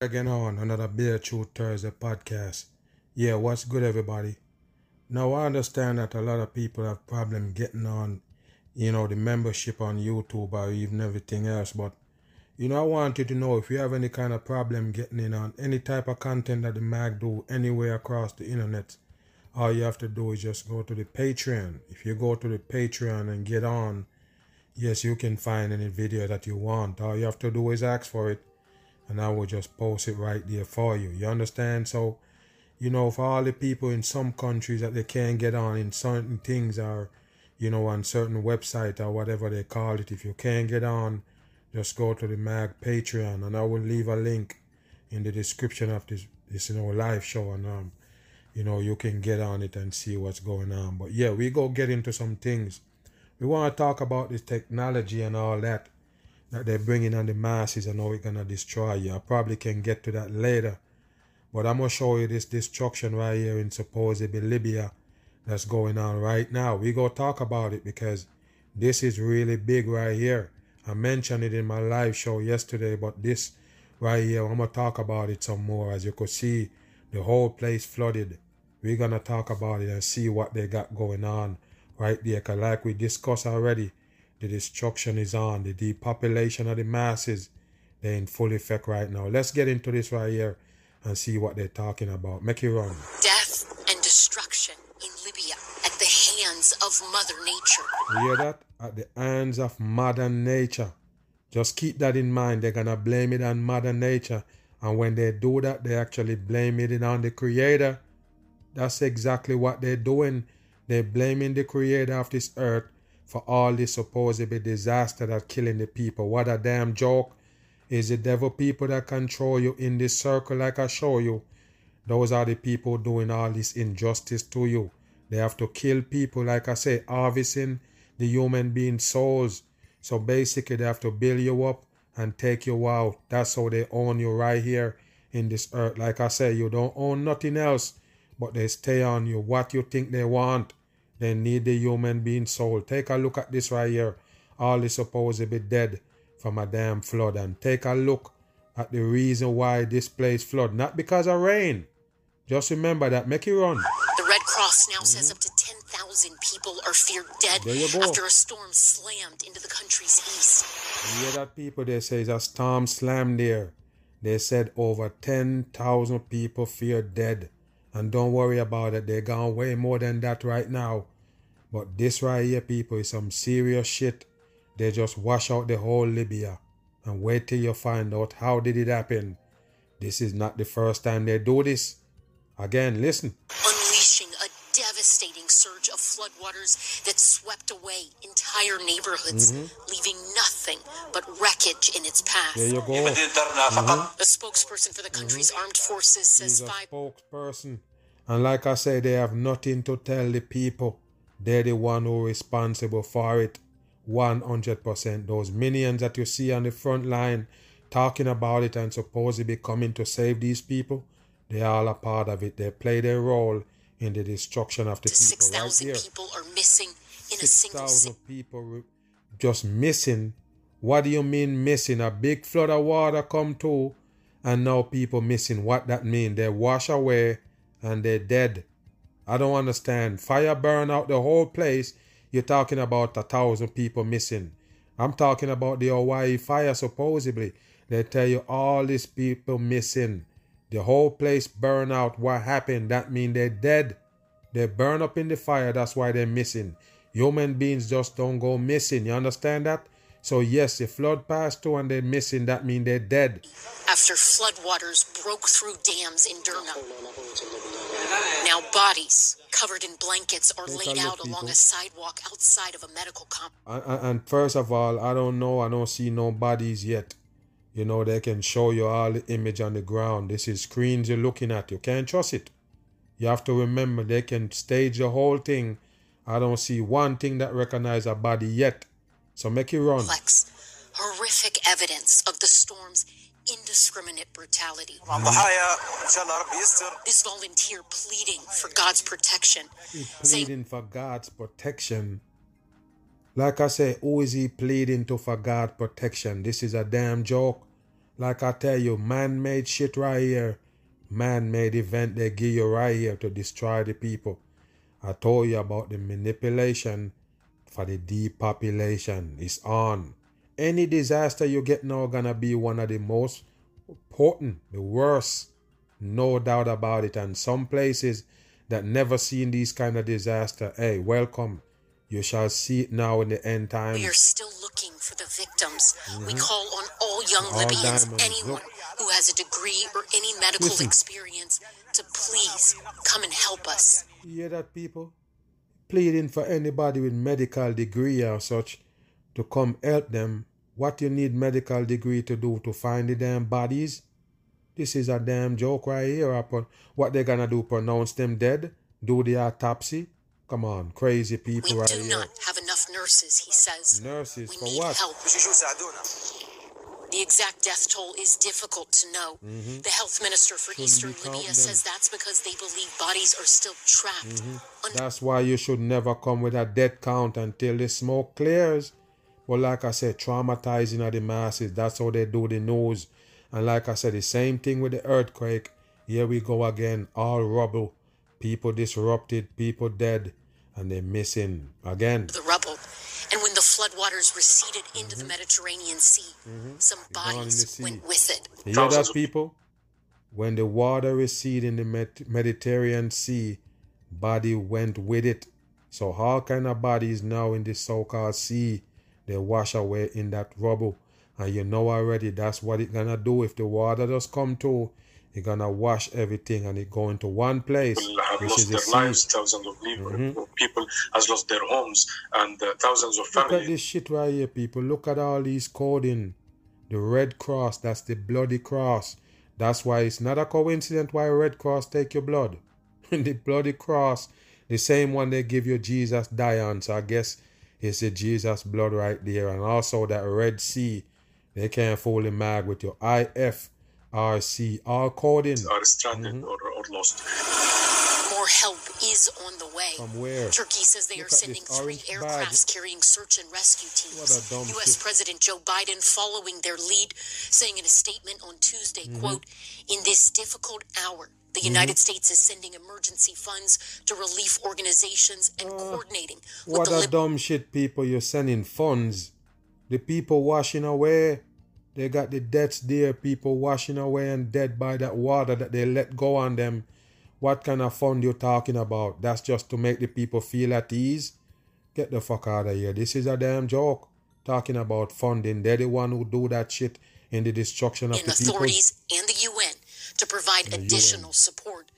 again on another Bitter Truth Thursday podcast. Yeah, what's good, everybody? Now, I understand that a lot of people have problem getting on, you know, the membership on YouTube or even everything else. But, you know, I want you to know if you have any kind of problem getting in on any type of content that the mag do anywhere across the internet, all you have to do is just go to the Patreon. If you go to the Patreon and get on, yes, you can find any video that you want. All you have to do is ask for it and I will just post it right there for you. You understand? So, you know, for all the people in some countries that they can't get on in certain things or, you know, on certain website or whatever they call it, if you can't get on, just go to the Mag Patreon and I will leave a link in the description of this this you know live show and um you know you can get on it and see what's going on. But yeah, we go get into some things. We want to talk about this technology and all that that they're bringing on the masses and how it's gonna destroy you. I probably can get to that later, but I'm gonna show you this destruction right here in supposedly Libya that's going on right now. We go talk about it because this is really big right here. I mentioned it in my live show yesterday, but this right here, I'm gonna talk about it some more. As you could see, the whole place flooded. We're gonna talk about it and see what they got going on right there. Cause like we discussed already, the destruction is on. The depopulation of the masses, they're in full effect right now. Let's get into this right here and see what they're talking about. Make it run. Death and destruction in Libya at the hands of Mother Nature. You hear that? At the hands of Mother Nature. Just keep that in mind. They're gonna blame it on Mother Nature. And when they do that, they actually blame it on the Creator. That's exactly what they're doing. They're blaming the Creator of this earth for all this supposed disaster that killing the people. What a damn joke. Is the devil people that control you in this circle like I show you? Those are the people doing all this injustice to you. They have to kill people, like I say, harvesting the human being souls. So basically, they have to build you up and take you out. That's how they own you right here in this earth. Like I say, you don't own nothing else, but they stay on you. What you think they want. They need the human being soul. Take a look at this right here. All is supposed to be dead from a damn flood. And take a look at the reason why this place flood. Not because of rain. Just remember that. Make it run. The Red Cross now says up to 10,000 people are feared dead There you go. after a storm slammed into the country's east. You hear that people they say it's a storm slammed there. They said over 10,000 people feared dead. And don't worry about it, they're gone way more than that right now. But this right here, people, is some serious shit. They just wash out the whole Libya. And wait till you find out how did it happen. This is not the first time they do this. Again, listen. Unleashing a devastating surge of floodwaters that swept away entire neighborhoods, mm-hmm. leaving nothing nothing but wreckage in its path. There you go. Mm-hmm. A spokesperson for the country's mm-hmm. armed forces says He's five. spokesperson. And like I say, they have nothing to tell the people. They're the one who responsible for it. 100%. Those minions that you see on the front line talking about it and supposedly coming to save these people, they are all a part of it. They play their role in the destruction of the people. 6,000 right people are missing in 6, a single 6,000 people just missing what do you mean missing? A big flood of water come through and now people missing. What that mean? They wash away and they're dead. I don't understand. Fire burn out the whole place. You're talking about a thousand people missing. I'm talking about the Hawaii fire supposedly. They tell you all these people missing. The whole place burn out. What happened? That mean they're dead. They burn up in the fire. That's why they're missing. Human beings just don't go missing. You understand that? So yes, the flood passed through and they're missing. That means they're dead. after floodwaters broke through dams in Derna. Now bodies covered in blankets are Take laid out along people. a sidewalk outside of a medical. And, and- and first of all, I don't know. I don't see no bodies yet. You know, they can show you all the image on the ground. This is screens you're looking at. You can't trust it. You have to remember they can stage the whole thing. I don't see one thing that recognize a body yet. So make it run. Complex, horrific evidence of the storm's indiscriminate brutality. This volunteer pleading for God's protection. He's pleading for God's protection. Like I say, who is he pleading to for God's protection? This is a damn joke. Like I tell you, man made shit right here. Man made event they give you right here to destroy the people. I told you about the manipulation for the depopulation. is on. Any disaster you get now gonna be one of the most important, the worst. No doubt about it. And some places that never seen these kind of disaster, hey, welcome. You shall see it now in the end times. We are still looking for the victims. We call on all young Mm-hmm. All Libyans, diamonds. anyone Look. who has a degree or any medical Listen. experience, to please come and help us. You hear that, people? Pleading for anybody with medical degree or such to come help them. What you need medical degree to do to find the damn bodies? This is a damn joke right here. Upon what they gonna do? Pronounce them dead? Do the autopsy? Come on, crazy We people right do not have enough nurses, he says. Nurses We for need what? help. The exact death toll is difficult to know. Mm-hmm. The health minister for shouldn't Eastern Libya says that's because they believe bodies are still trapped. Mm-hmm. Under- that's why you should never come with a death count until the smoke clears. But like I said, traumatizing are the masses. That's how they do the news. And like I said, the same thing with the earthquake. Here we go again. All rubble. People disrupted, people dead, and they're missing again. The and when the floodwaters receded into the Mediterranean Sea, some Mm-hmm. The bodies went with it. You hear that, people? When the water receded in the Med- Mediterranean Sea, body went with it. So all kind of bodies now in the so-called sea, they wash away in that rubble. And you know already that's what it gonna do. If the water does come to, it gonna wash everything and it go into one place, people have which lost their lives, thousands of people, people has lost their homes, and uh, thousands of families. Look at this shit right here, people. Look at all these coding. The Red Cross, that's the bloody cross. That's why it's not a coincidence why Red Cross take your blood. the bloody cross, the same one they give you Jesus die on. So I guess it's the Jesus blood right there. And also that Red Sea, they can't fool the mag with your IFRC, all coding. are stranded Mm-hmm. or, or lost. More help is on the way. From where? Turkey says they Look are sending three orange bag. aircrafts carrying search and rescue What teams. a dumb U.S. shit. President Joe Biden following their lead, saying in a statement on Tuesday, Mm-hmm. quote, in this difficult hour, the United States is sending emergency funds to relief organizations and coordinating with Uh, What the a Lib- dumb shit, people. You're sending funds. The people washing away. They got the deaths there, people washing away and dead by that water that they let go on them. What kind of fund you talking about? That's just to make the people feel at ease. Get the fuck out of here. This is a damn joke. Talking about funding. They're the one who do that shit in the destruction of in the people. authorities and the UN to provide additional support.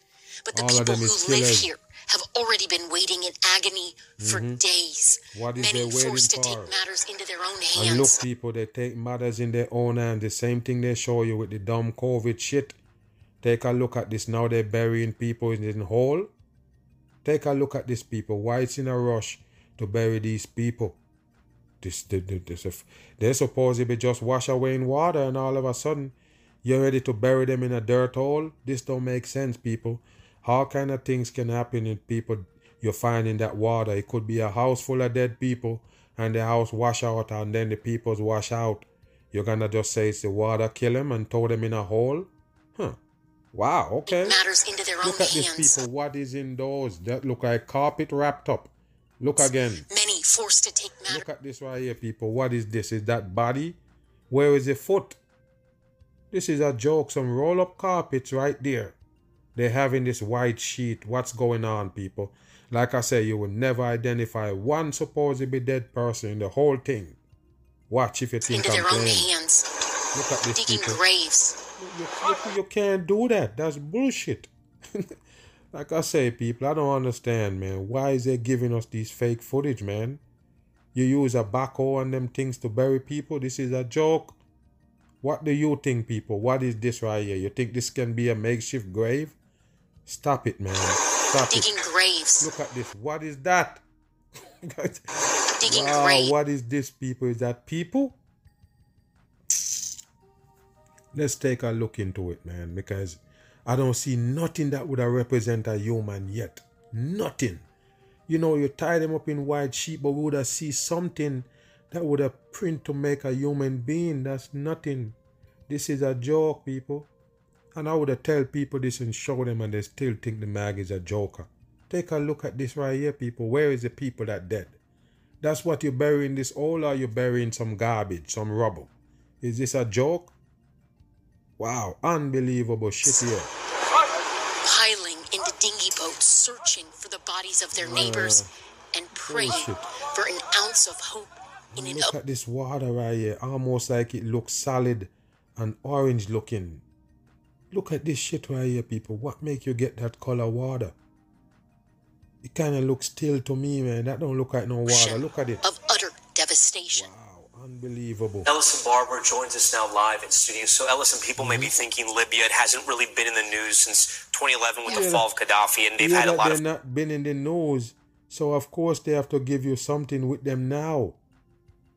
But the All people who live killers. here have already been waiting in agony for days. Mm-hmm. What is Many forced to take matters into their own hands. And look, people, they take matters in their own hand. The same thing they show you with the dumb COVID shit. Take a look at this. Now they're burying people in the hole. Take a look at this, people. Why it's in a rush to bury these people? This, this, this, this they're supposed to be just wash away in water, and all of a sudden, you're ready to bury them in a dirt hole. This don't make sense, people. All kind of things can happen in people you find in that water. It could be a house full of dead people, and the house wash out, and then the people's wash out. You're gonna just say it's the water kill them and throw them in a hole? Huh. Wow, okay. Matters into their own Look at hands. people. What is in those? That look like carpet wrapped up. Look again. Many forced to take matters Look at this right here, people. What is this? Is that body? Where is the foot? This is a joke. Some roll up carpets right there. They're having this white sheet. What's going on, people? Like I say, you will never identify one supposedly dead person in the whole thing. Watch if you think into I'm their own playing. hands, Look at this, digging people. graves. You, you, you can't do that. That's bullshit. like I say, people, I don't understand, man. Why is they giving us these fake footage, man? You use a backhoe and them things to bury people. This is a joke. What do you think, people? What is this right here? You think this can be a makeshift grave? Stop it, man. Stop Digging it. graves. Look at this. What is that? Digging wow, graves. what is this, people? Is that people? Let's take a look into it, man, because I don't see nothing that would have represent a human yet. Nothing. You know, you tie them up in white sheep, but we would have see something that would have print to make a human being. That's nothing. This is a joke, people. And I would tell people this and show them and they still think the mag is a joker. Take a look at this right here, people. Where is the people that dead? That's what you're burying this all or you're burying some garbage, some rubble. Is this a joke? Wow, unbelievable shit here. piling into dinghy boats, searching for the bodies of their neighbors and praying Bullshit. for an ounce of hope in an Look at this water right here, almost like it looks solid and orange looking. Look at this shit right here, people. What make you get that color water? It kind of looks still to me, man. That don't look like no water. Look at it. of utter devastation. Wow, unbelievable. Ellison Barber joins us now live in studio. So, Ellison, people may be Mm-hmm. thinking Libya it hasn't really been in the news since 2011 with Yeah, the fall of Gaddafi, and they've yeah, had a that lot they're of not been in the news, so of course they have to give you something with them now.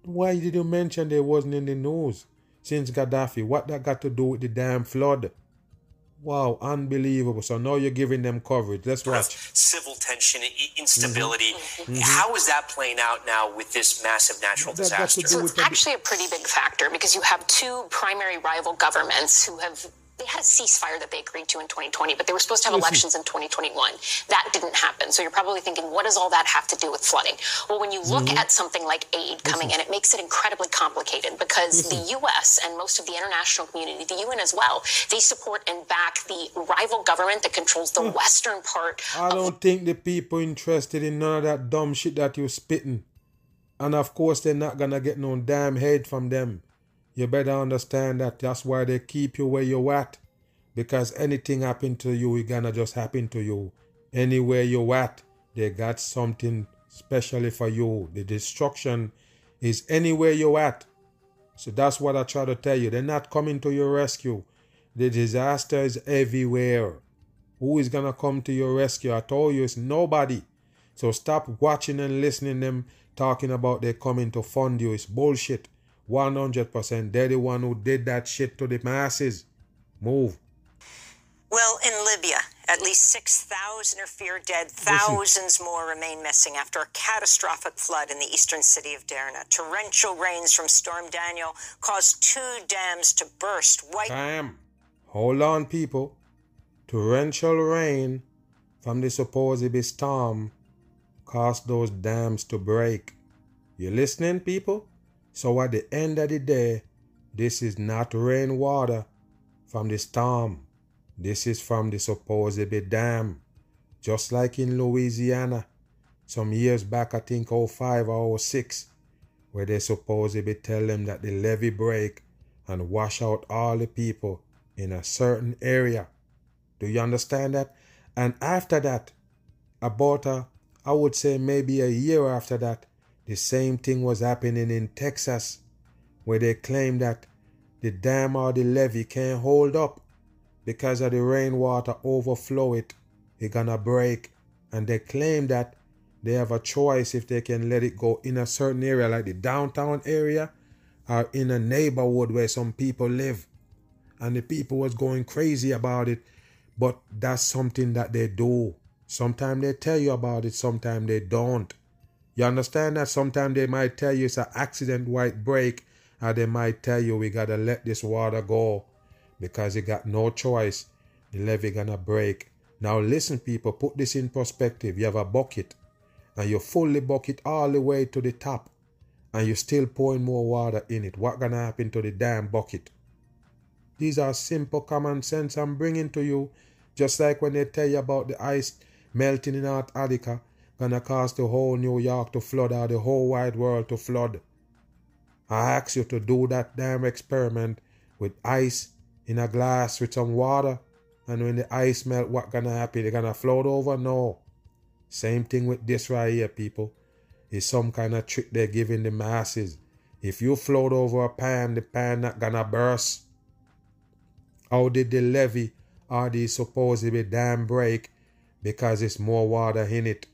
Why did you mention they wasn't in the news since Gaddafi? What that got to do with the damn flood? Wow, unbelievable. So now you're giving them coverage. Let's watch. civil tension, instability. Mm-hmm. How is that playing out now with this massive natural That disaster? So it's actually a pretty big factor because you have two primary rival governments who have they had a ceasefire that they agreed to in 2020, but they were supposed to have elections in 2021. That didn't happen. So you're probably thinking, what does all that have to do with flooding? Well, when you look Mm-hmm. at something like aid coming in, it makes it incredibly complicated because the U.S. and most of the international community, the UN as well, they support and back the rival government that controls the western part I don't think the people interested in none of that dumb shit that you're spitting. And of course they're not gonna get no damn head from them. You better understand that that's why they keep you where you're at. Because anything happen to you, it gonna just happen to you. Anywhere you're at, they got something specially for you. The destruction is anywhere you're at. So that's what I try to tell you. They're not coming to your rescue. The disaster is everywhere. Who is gonna come to your rescue? I told you it's nobody. So stop watching and listening them talking about they coming to fund you. It's bullshit. 100%. They're the one who did that shit to the masses. Move. Well, in Libya, at least 6,000 are feared dead. Thousands more remain missing after a catastrophic flood in the eastern city of Derna. Torrential rains from Storm Daniel caused two dams to burst, wipe Time. Hold on, people. Torrential rain from the supposed storm caused those dams to break. You listening, people? So at the end of the day, this is not rainwater from the storm. This is from the supposed dam. Just like in Louisiana, some years back, I think 05 or 06, where they supposedly tell them that the levee break and wash out all the people in a certain area. Do you understand that? And after that, about a, I would say maybe a year after that, the same thing was happening in Texas, where they claim that the dam or the levee can't hold up because of the rainwater overflow it, it gonna break. And they claim that they have a choice if they can let it go in a certain area, like the downtown area, or in a neighborhood where some people live. And the people was going crazy about it. But that's something that they do. Sometimes they tell you about it, sometimes they don't. You understand that? Sometimes they might tell you it's an accident white break, or they might tell you we gotta let this water go because you got no choice. The levee gonna break. Now listen, people, put this in perspective. You have a bucket, and you fully bucket all the way to the top, and you're still pouring more water in it. What gonna happen to the damn bucket? These are simple common sense I'm bringing to you. Just like when they tell you about the ice melting in Antarctica, gonna cause the whole New York to flood or the whole wide world to flood. I ask you to do that damn experiment with ice in a glass with some water, and when the ice melt, what gonna happen? They gonna float over? No. Same thing with this right here, people. It's some kind of trick they're giving the masses. If you float over a pan, the pan not gonna burst. How did the levee or the supposedly dam break? Because it's more water in it.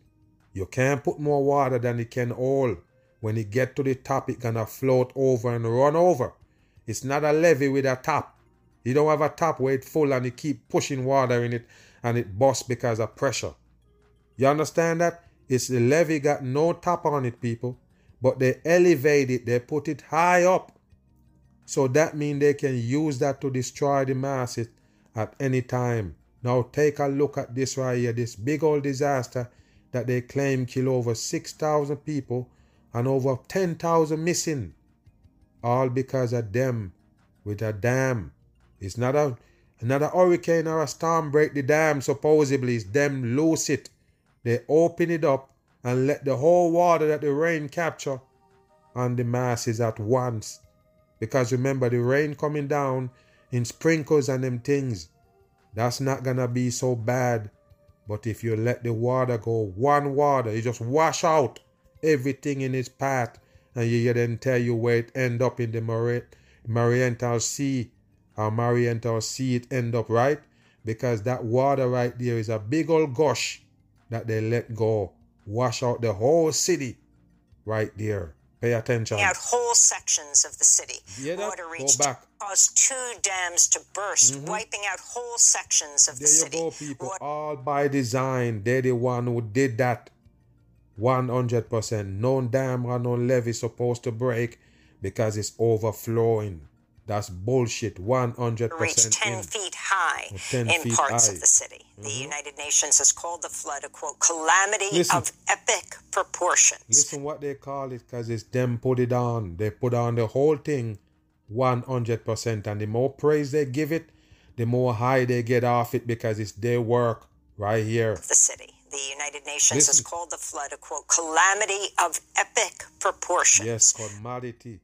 You can't put more water than it can hold. When it get to the top, it gonna float over and run over. It's not a levee with a top. You don't have a top where it's full and you keep pushing water in it and it busts because of pressure. You understand that? It's the levee got no top on it, people. But they elevate it, they put it high up. So that means they can use that to destroy the masses at any time. Now take a look at this right here, this big old disaster that they claim killed over 6,000 people and over 10,000 missing. All because of them with a dam. It's not a another hurricane or a storm break the dam supposedly. It's them loose it. They open it up and let the whole water that the rain capture on the masses at once. Because remember the rain coming down in sprinkles and them things. That's not gonna be so bad. But if you let the water go, one water, you just wash out everything in its path, and you then tell you where it end up in the Mari- Mariental Sea or Mariental Sea it end up, right? Because that water right there is a big old gush that they let go. Wash out the whole city right there. Pay attention. out whole sections of the city. Water reached back. caused two dams to burst, mm-hmm. wiping out whole sections of the There you city. go, people. Water- All by design. They're the one who did that. 100%. No dam or no levee supposed to break because it's overflowing. That's bullshit. 100% reached 10 in. feet high 10 in feet parts high. Mm-hmm. of the city. The United Nations has called the flood a quote calamity Listen. of epic proportions. Listen what they call it because it's them put it on. They put on the whole thing 100%. And the more praise they give it, the more high they get off it because it's their work right here. the city. The United Nations has called the flood a quote calamity of epic proportions. Yes, commodity.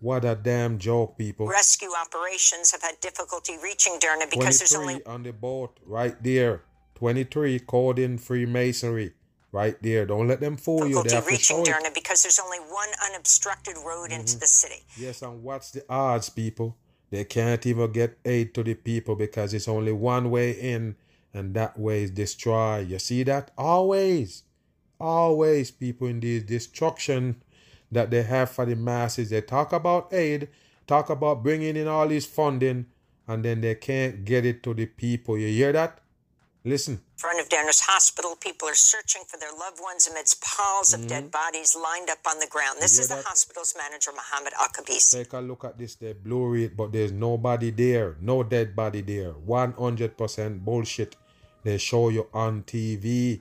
What a damn joke, people. Rescue operations have had difficulty reaching Derna because there's 23 only on the boat right there. 23 code in Freemasonry right there. Don't let them fool you. They difficulty reaching. Derna because there's only one unobstructed road Mm-hmm. into the city. Yes, and what's the odds, people? They can't even get aid to the people because it's only one way in, and that way is destroy. You see that? Always, always, people in this destruction that they have for the masses. They talk about aid, talk about bringing in all this funding, and then they can't get it to the people. You hear that? Listen. In front of Derna's hospital, people are searching for their loved ones amidst piles of dead bodies lined up on the ground. This Mm-hmm. is the hospital's manager, Mohammed Al-Kabisi. Take a look at this. They blur it, but there's nobody there. No dead body there. 100% bullshit. They show you on TV.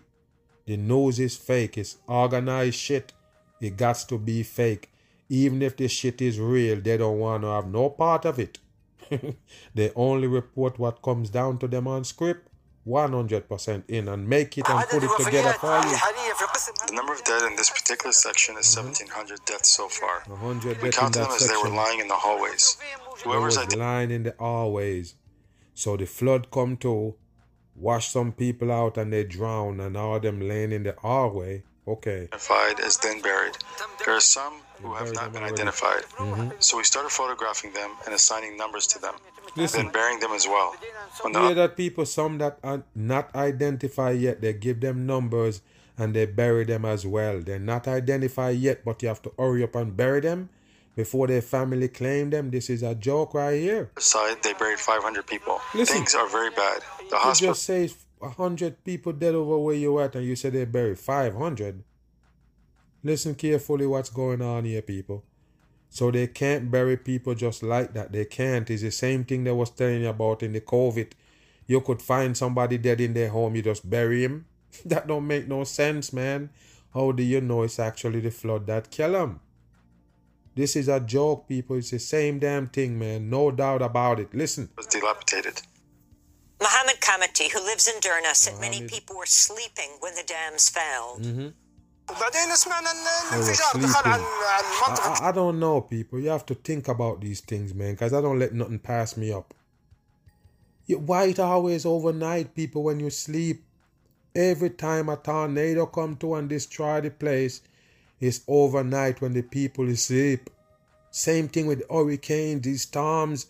The news is fake. It's organized shit. It got to be fake. Even if this shit is real, they don't want to have no part of it. they only report what comes down to them on script 100% in and make it and put it together for you. The number of dead in this particular section is mm-hmm. 1,700 deaths so far. 100 we count them as section. they were lying in the hallways. Whoever's was lying in the hallways. So the flood come to, wash some people out and they drown and all them laying in the hallway Okay. Identified as then buried. There are some who have not been identified. Mm-hmm. So we started photographing them and assigning numbers to them, Listen, then burying them as well. When the hear that people, some that are not identified yet, they give them numbers and they bury them as well. They're not identified yet, but you have to hurry up and bury them before their family claim them. This is a joke right here. Aside, they buried 500 people. Listen, Things are very bad. The hospital just says 100 people dead over where you're at and you say they buried 500. Listen carefully what's going on here, people. So they can't bury people just like that. They can't. It's the same thing they was telling you about in the COVID. You could find somebody dead in their home, you just bury him. That don't make no sense, man. How do you know it's actually the flood that killed him? This is a joke, people. It's the same damn thing, man. No doubt about it. Listen. It was dilapidated. Mohammed Kamati, who lives in Derna, said Mohammed. many people were sleeping when the dams fell. Mm-hmm. I, I, don't know, people. You have to think about these things, man, because I don't let nothing pass me up. You wait always overnight, people, when you sleep. Every time a tornado come to and destroy the place, it's overnight when the people sleep. Same thing with hurricanes, these storms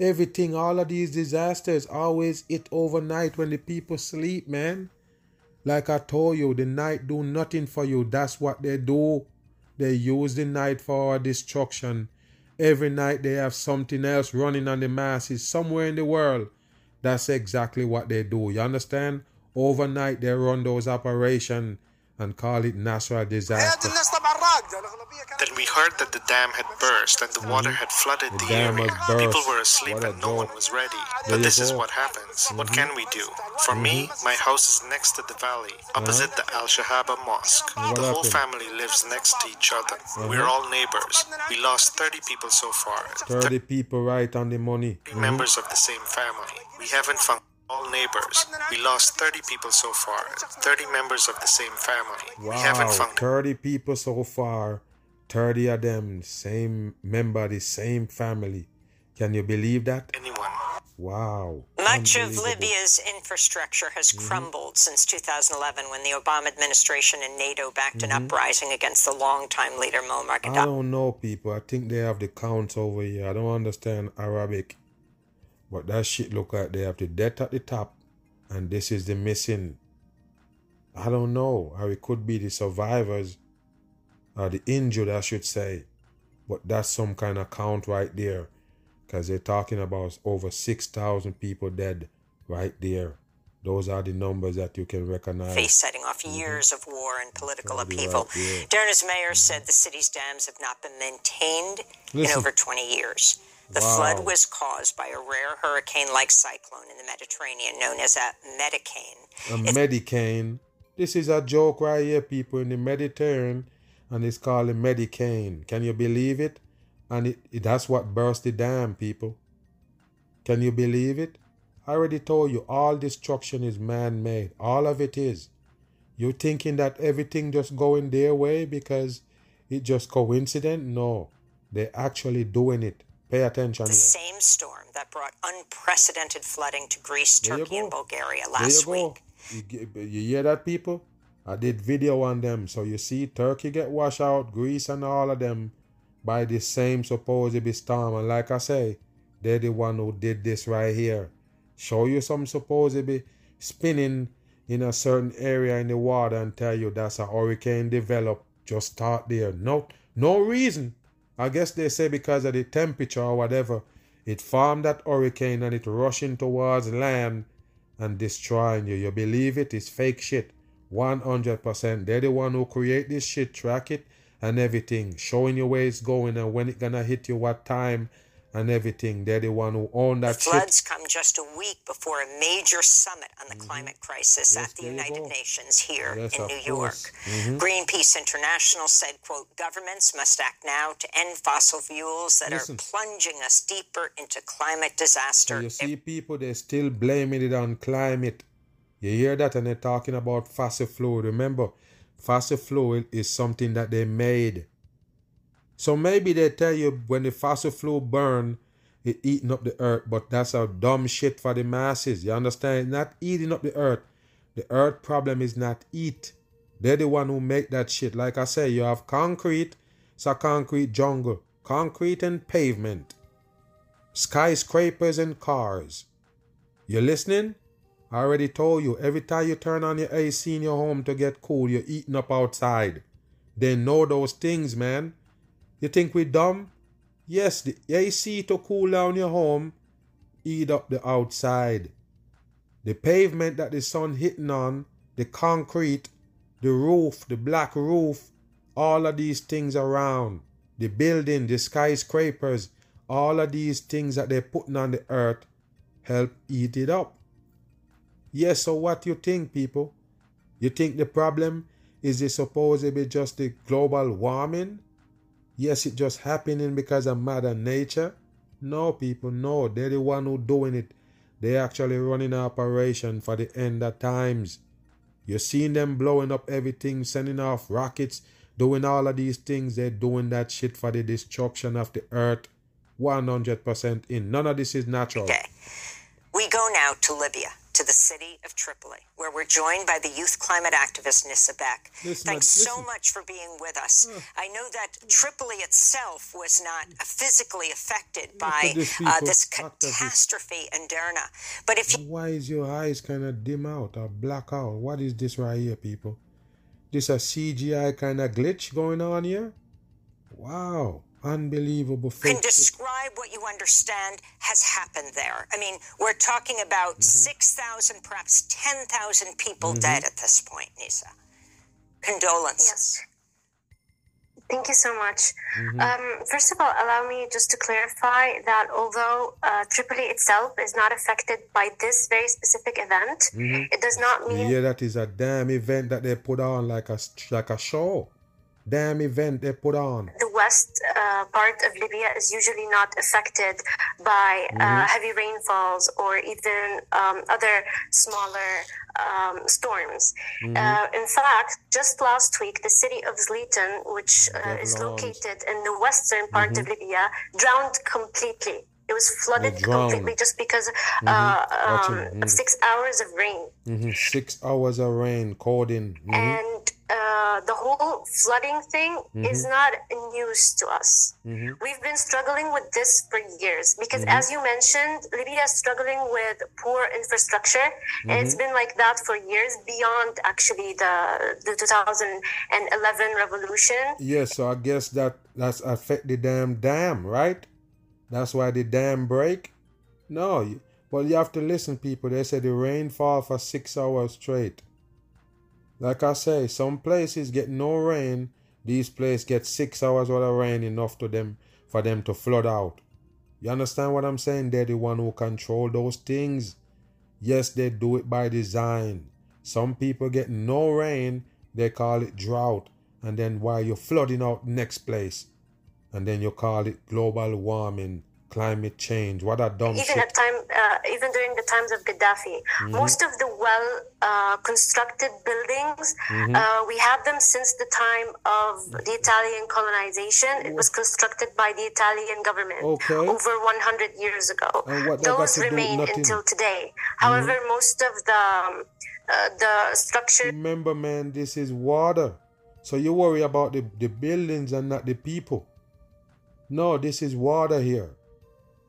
everything, all of these disasters always hit overnight when the people sleep, man. Like I told you, the night do nothing for you. That's what they do. They use the night for destruction. Every night they have something else running on the masses somewhere in the world. That's exactly what they do. You understand? Overnight they run those operations and call it natural disaster. Then we heard that the dam had burst and the water had flooded the, the area. People were asleep and no one was ready. But this is what happens. Mm-hmm. What can we do? For mm-hmm. me, my house is next to the valley, opposite uh-huh. the Al Shahaba Mosque. What the happened? whole family lives next to each other. Uh-huh. We're all neighbors. We lost 30 people so far. 30 people right on the money. Mm-hmm. Members of the same family. We haven't found all neighbors. We lost 30 people so far. 30 members of the same family. We haven't Wow, found 30 people so far. 30 of them, same member, the same family. Can you believe that? anyone. Wow. Much of Libya's infrastructure has mm-hmm. crumbled since 2011 when the Obama administration and NATO backed an mm-hmm. uprising against the longtime leader Muammar Gaddafi. I don't know, people. I think they have the counts over here. I don't understand Arabic. But that shit look like they have the death at the top. And this is the missing. I don't know how it could be the survivors or the injured, I should say. But that's some kind of count right there. Because they're talking about over 6,000 people dead right there. Those are the numbers that you can recognize. Face setting off mm-hmm. years of war and political upheaval. right. Derna's mayor mm-hmm. said the city's dams have not been maintained in over 20 years. The Wow. flood was caused by a rare hurricane like cyclone in the Mediterranean known as a medicane. a Medicane. This is a joke right here, people, in the Mediterranean, and it's called a Medicane. Can you believe it? And it, it that's what burst the dam, people. Can you believe it? I already told you all destruction is man-made. All of it is. You thinking that everything just going their way because it just coincident? No. They're actually doing it. Pay attention The here. same storm that brought unprecedented flooding to Greece, There Turkey, and. Bulgaria last you week. You, you hear that, people? I did video on them. So you see, Turkey get washed out, Greece and all of them by this same supposed storm. And like I say, they're the one who did this right here. Show you some supposed spinning in a certain area in the water and tell you that's a hurricane developed. Just start there. No, no reason. I guess they say because of the temperature or whatever, it formed that hurricane and it rushing towards land and destroying you. You believe it? It's fake shit. 100%. They're the one who create this shit, track it and everything, showing you where it's going and when it gonna hit you, what time and everything. They're the one who own that shit. floods come just a week before a major summit on the climate crisis Mm-hmm. Yes, at the United. Nations here Yes, in New York. course. Mhm. Greenpeace International said, quote, governments must act now to end fossil fuels that Listen. are plunging us deeper into climate So disaster. you see people, they're still blaming it on climate. You hear that and they're talking about fossil fuel. Remember, fossil fuel is something that they made. So maybe they tell you when the fossil fuel burn, it eating up the earth, but that's a dumb shit for the masses. You understand? It's not eating up the earth. The earth problem is not eat. They're the one who make that shit. Like I say, you have concrete, it's a concrete jungle. Concrete and pavement. Skyscrapers and cars. You listening? I already told you, every time you turn on your AC in your home to get cool, you're eating up outside. They know those things, man. You think we dumb? Yes, the AC to cool down your home, eat up the outside. The pavement that the sun hitting on, the concrete, the roof, the black roof, all of these things around, the building, the skyscrapers, all of these things that they're putting on the earth help eat it up. Yes, so what you think, people? You think the problem is it supposed to be just the global warming? Yes, it just happening because of Mother Nature? No, people, no. They're the one who doing it. They actually running an operation for the end of times. You're seeing them blowing up everything, sending off rockets, doing all of these things. They're doing that shit for the destruction of the earth. 100% in. None of this is natural. We go now to Libya, to the city of Tripoli, where we're joined by the youth climate activist Nissa Beck. Listen, Thanks so much for being with us. I know that Tripoli itself was not physically affected by uh, this catastrophe in Derna. But if you Why is your eyes kind of dim out or black out? What is this right here, people? This a CGI kind of glitch going on here? Wow, unbelievable. can describe what you understand has happened there. I mean, we're talking about 6,000, perhaps 10,000 people dead at this point, Nisa. Condolences. Yes. Thank you so much. Um, first of all, allow me just to clarify that although uh, Tripoli itself is not affected by this very specific event, it does not mean Yeah, that is a damn event that they put on like a like a show. Damn event they put on. the west uh, part of Libya is usually not affected by uh, heavy rainfalls or even um, other smaller um, storms. Uh, in fact, just last week, the city of Zliten, which uh, is located in the western part of Libya, drowned completely. It was flooded completely just because uh, um, of six hours of rain. hmm Six hours of rain, coding. hmm and uh, the whole flooding thing is mm-hmm. not news to us. Mm-hmm. We've been struggling with this for years because, mm-hmm. as you mentioned, Libya is struggling with poor infrastructure, and it's been like that for years beyond actually the the 2011 revolution. Yes, so I guess that that's affect the damn dam, right? That's why the dam break. No, but you have to listen, people. They say the rain fall for six hours straight. Like I say, some places get no rain. These places get six hours of rain enough to them for them to flood out. You understand what I'm saying? They're the one who control those things. Yes, they do it by design. Some people get no rain, they call it drought. And then while you're flooding out next place, and then you call it global warming, climate change. What a dumb even at time, uh, even during the times of Gaddafi, most of the well uh, constructed buildings, uh, we have them since the time of the Italian colonization. It was constructed by the Italian government Okay. over 100 years ago. And what Those to do with remain until today. However, most of the um, uh, the structure Remember, man, this is water. So you worry about the, the buildings and not the people. No, this is water here.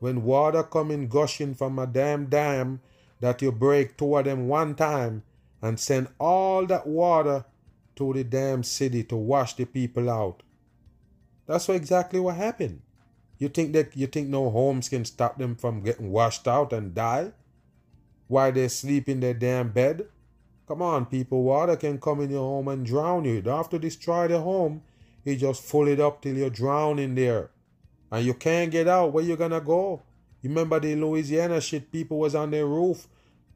When water coming gushing from a damn dam that you break of them one time and send all that water to the damn city to wash the people out. That's what exactly what happened. You think that you think no homes can stop them from getting washed out and die? While they sleep in their damn bed? Come on, people. Water can come in your home and drown you. You don't have to destroy the home. You just fill it up till you're drowning there. And you can't get out. Where you gonna go? You remember the Louisiana shit? People was on their roof,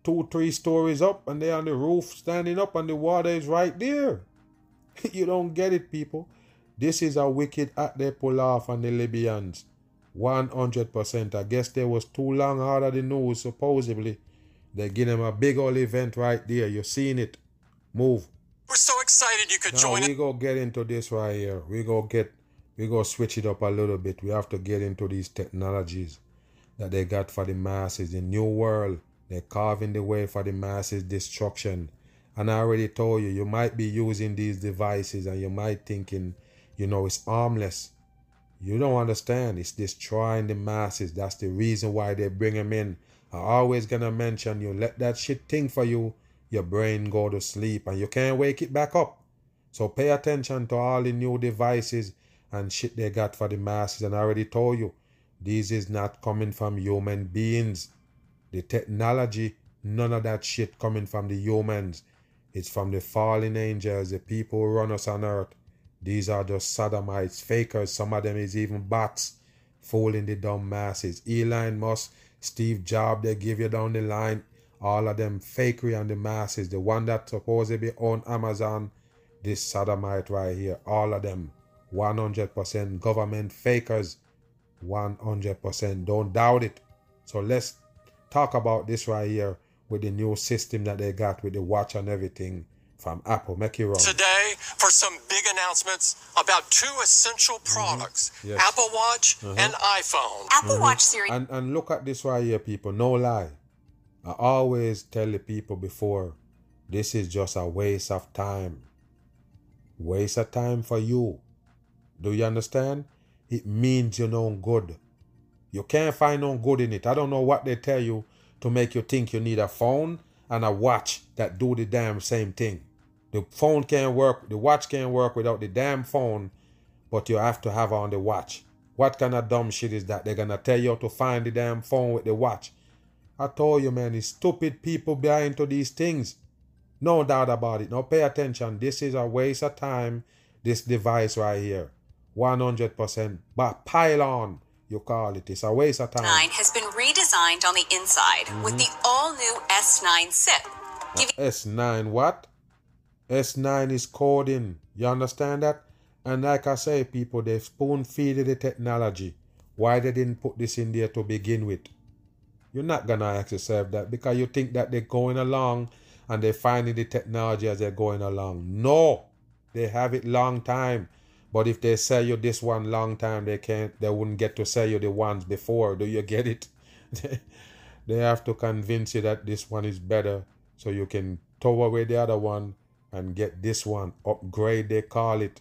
two, three stories up, and they on the roof standing up, and the water is right there. you don't get it, people. This is a wicked act they pull off on the Libyans. 100%. I guess they was too long out of the news, supposedly. They give them a big old event right there. You're seeing it. Move. We're so excited you could Now join we go get into this right here. We go get we go switch it up a little bit. We have to get into these technologies that they got for the masses. The new world. They're carving the way for the masses destruction. And I already told you, you might be using these devices and you might thinking, you know, it's harmless. You don't understand. It's destroying the masses. That's the reason why they bring them in. I always gonna mention you. Let that shit think for you. Your brain go to sleep and you can't wake it back up. So pay attention to all the new devices and shit they got for the masses. And I already told you, this is not coming from human beings. The technology, none of that shit coming from the humans. It's from the fallen angels, the people who run us on earth. These are just sodomites, fakers. Some of them is even bots, fooling the dumb masses. Elon Musk, Steve Jobs, they give you down the line. All of them fakery on the masses. The one that supposedly own Amazon, this sodomite right here. All of them, 100% government fakers. 100%. Don't doubt it. So let's talk about this right here with the new system that they got with the watch and everything from Apple. Make it run. today for some big announcements about two essential mm-hmm. products Yes. Apple Watch mm-hmm. and iPhone. Apple mm-hmm. Watch Series And and look at this right here, people. No lie. I always tell the people before, this is just a waste of time. Waste of time for you. Do you understand? It means you're no good. You can't find no good in it. I don't know what they tell you to make you think you need a phone and a watch that do the damn same thing. The phone can't work, the watch can't work without the damn phone, but you have to have on the watch. What kind of dumb shit is that? They're gonna tell you to find the damn phone with the watch. I told you, man, stupid people behind to these things. No doubt about it. Now pay attention. This is a waste of time. This device right here. 100%. But pile on, you call it. It's a waste of time. 9 has been redesigned on the inside with the all new S9 SIP. S9 what? S9 is coding. You understand that? And like I say, people, they spoon feed the technology. Why they didn't put this in there to begin with? You're not gonna ask yourself that because you think that they're going along and they're finding the technology as they're going along. No, they have it long time. But if they sell you this one long time, they can't. They wouldn't get to sell you the ones before. Do you get it? they have to convince you that this one is better, so you can throw away the other one and get this one. Upgrade, they call it.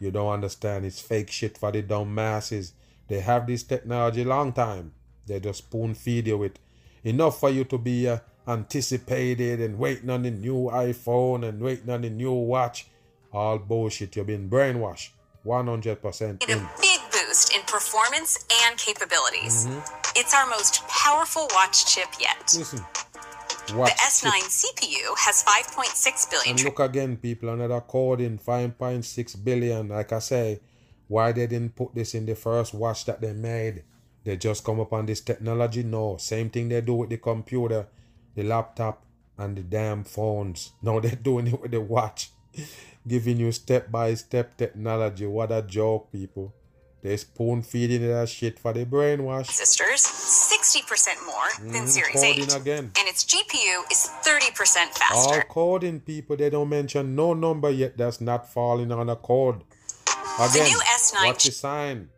You don't understand. It's fake shit for the dumb masses. They have this technology long time. They just spoon feed you with enough for you to be uh, anticipated and waiting on the new iPhone and waiting on the new watch. All bullshit. You've been brainwashed. 100% in. a big boost in performance and capabilities. Mm-hmm. It's our most powerful watch chip yet. Listen. Watch the S9 chip. CPU has 5.6 billion. And look again, people, another code in 5.6 billion. Like I say, why they didn't put this in the first watch that they made? They just come up on this technology? No. Same thing they do with the computer, the laptop, and the damn phones. Now they're doing it with the watch giving you step by step technology. What a joke, people. They spoon feeding that shit for the brainwash. Sisters, 60% more than Mhm, Series coding 8. again. And its GPU is 30% faster. All coding people, they don't mention no number yet that's not falling on a code. Again, new S9 what's the sign?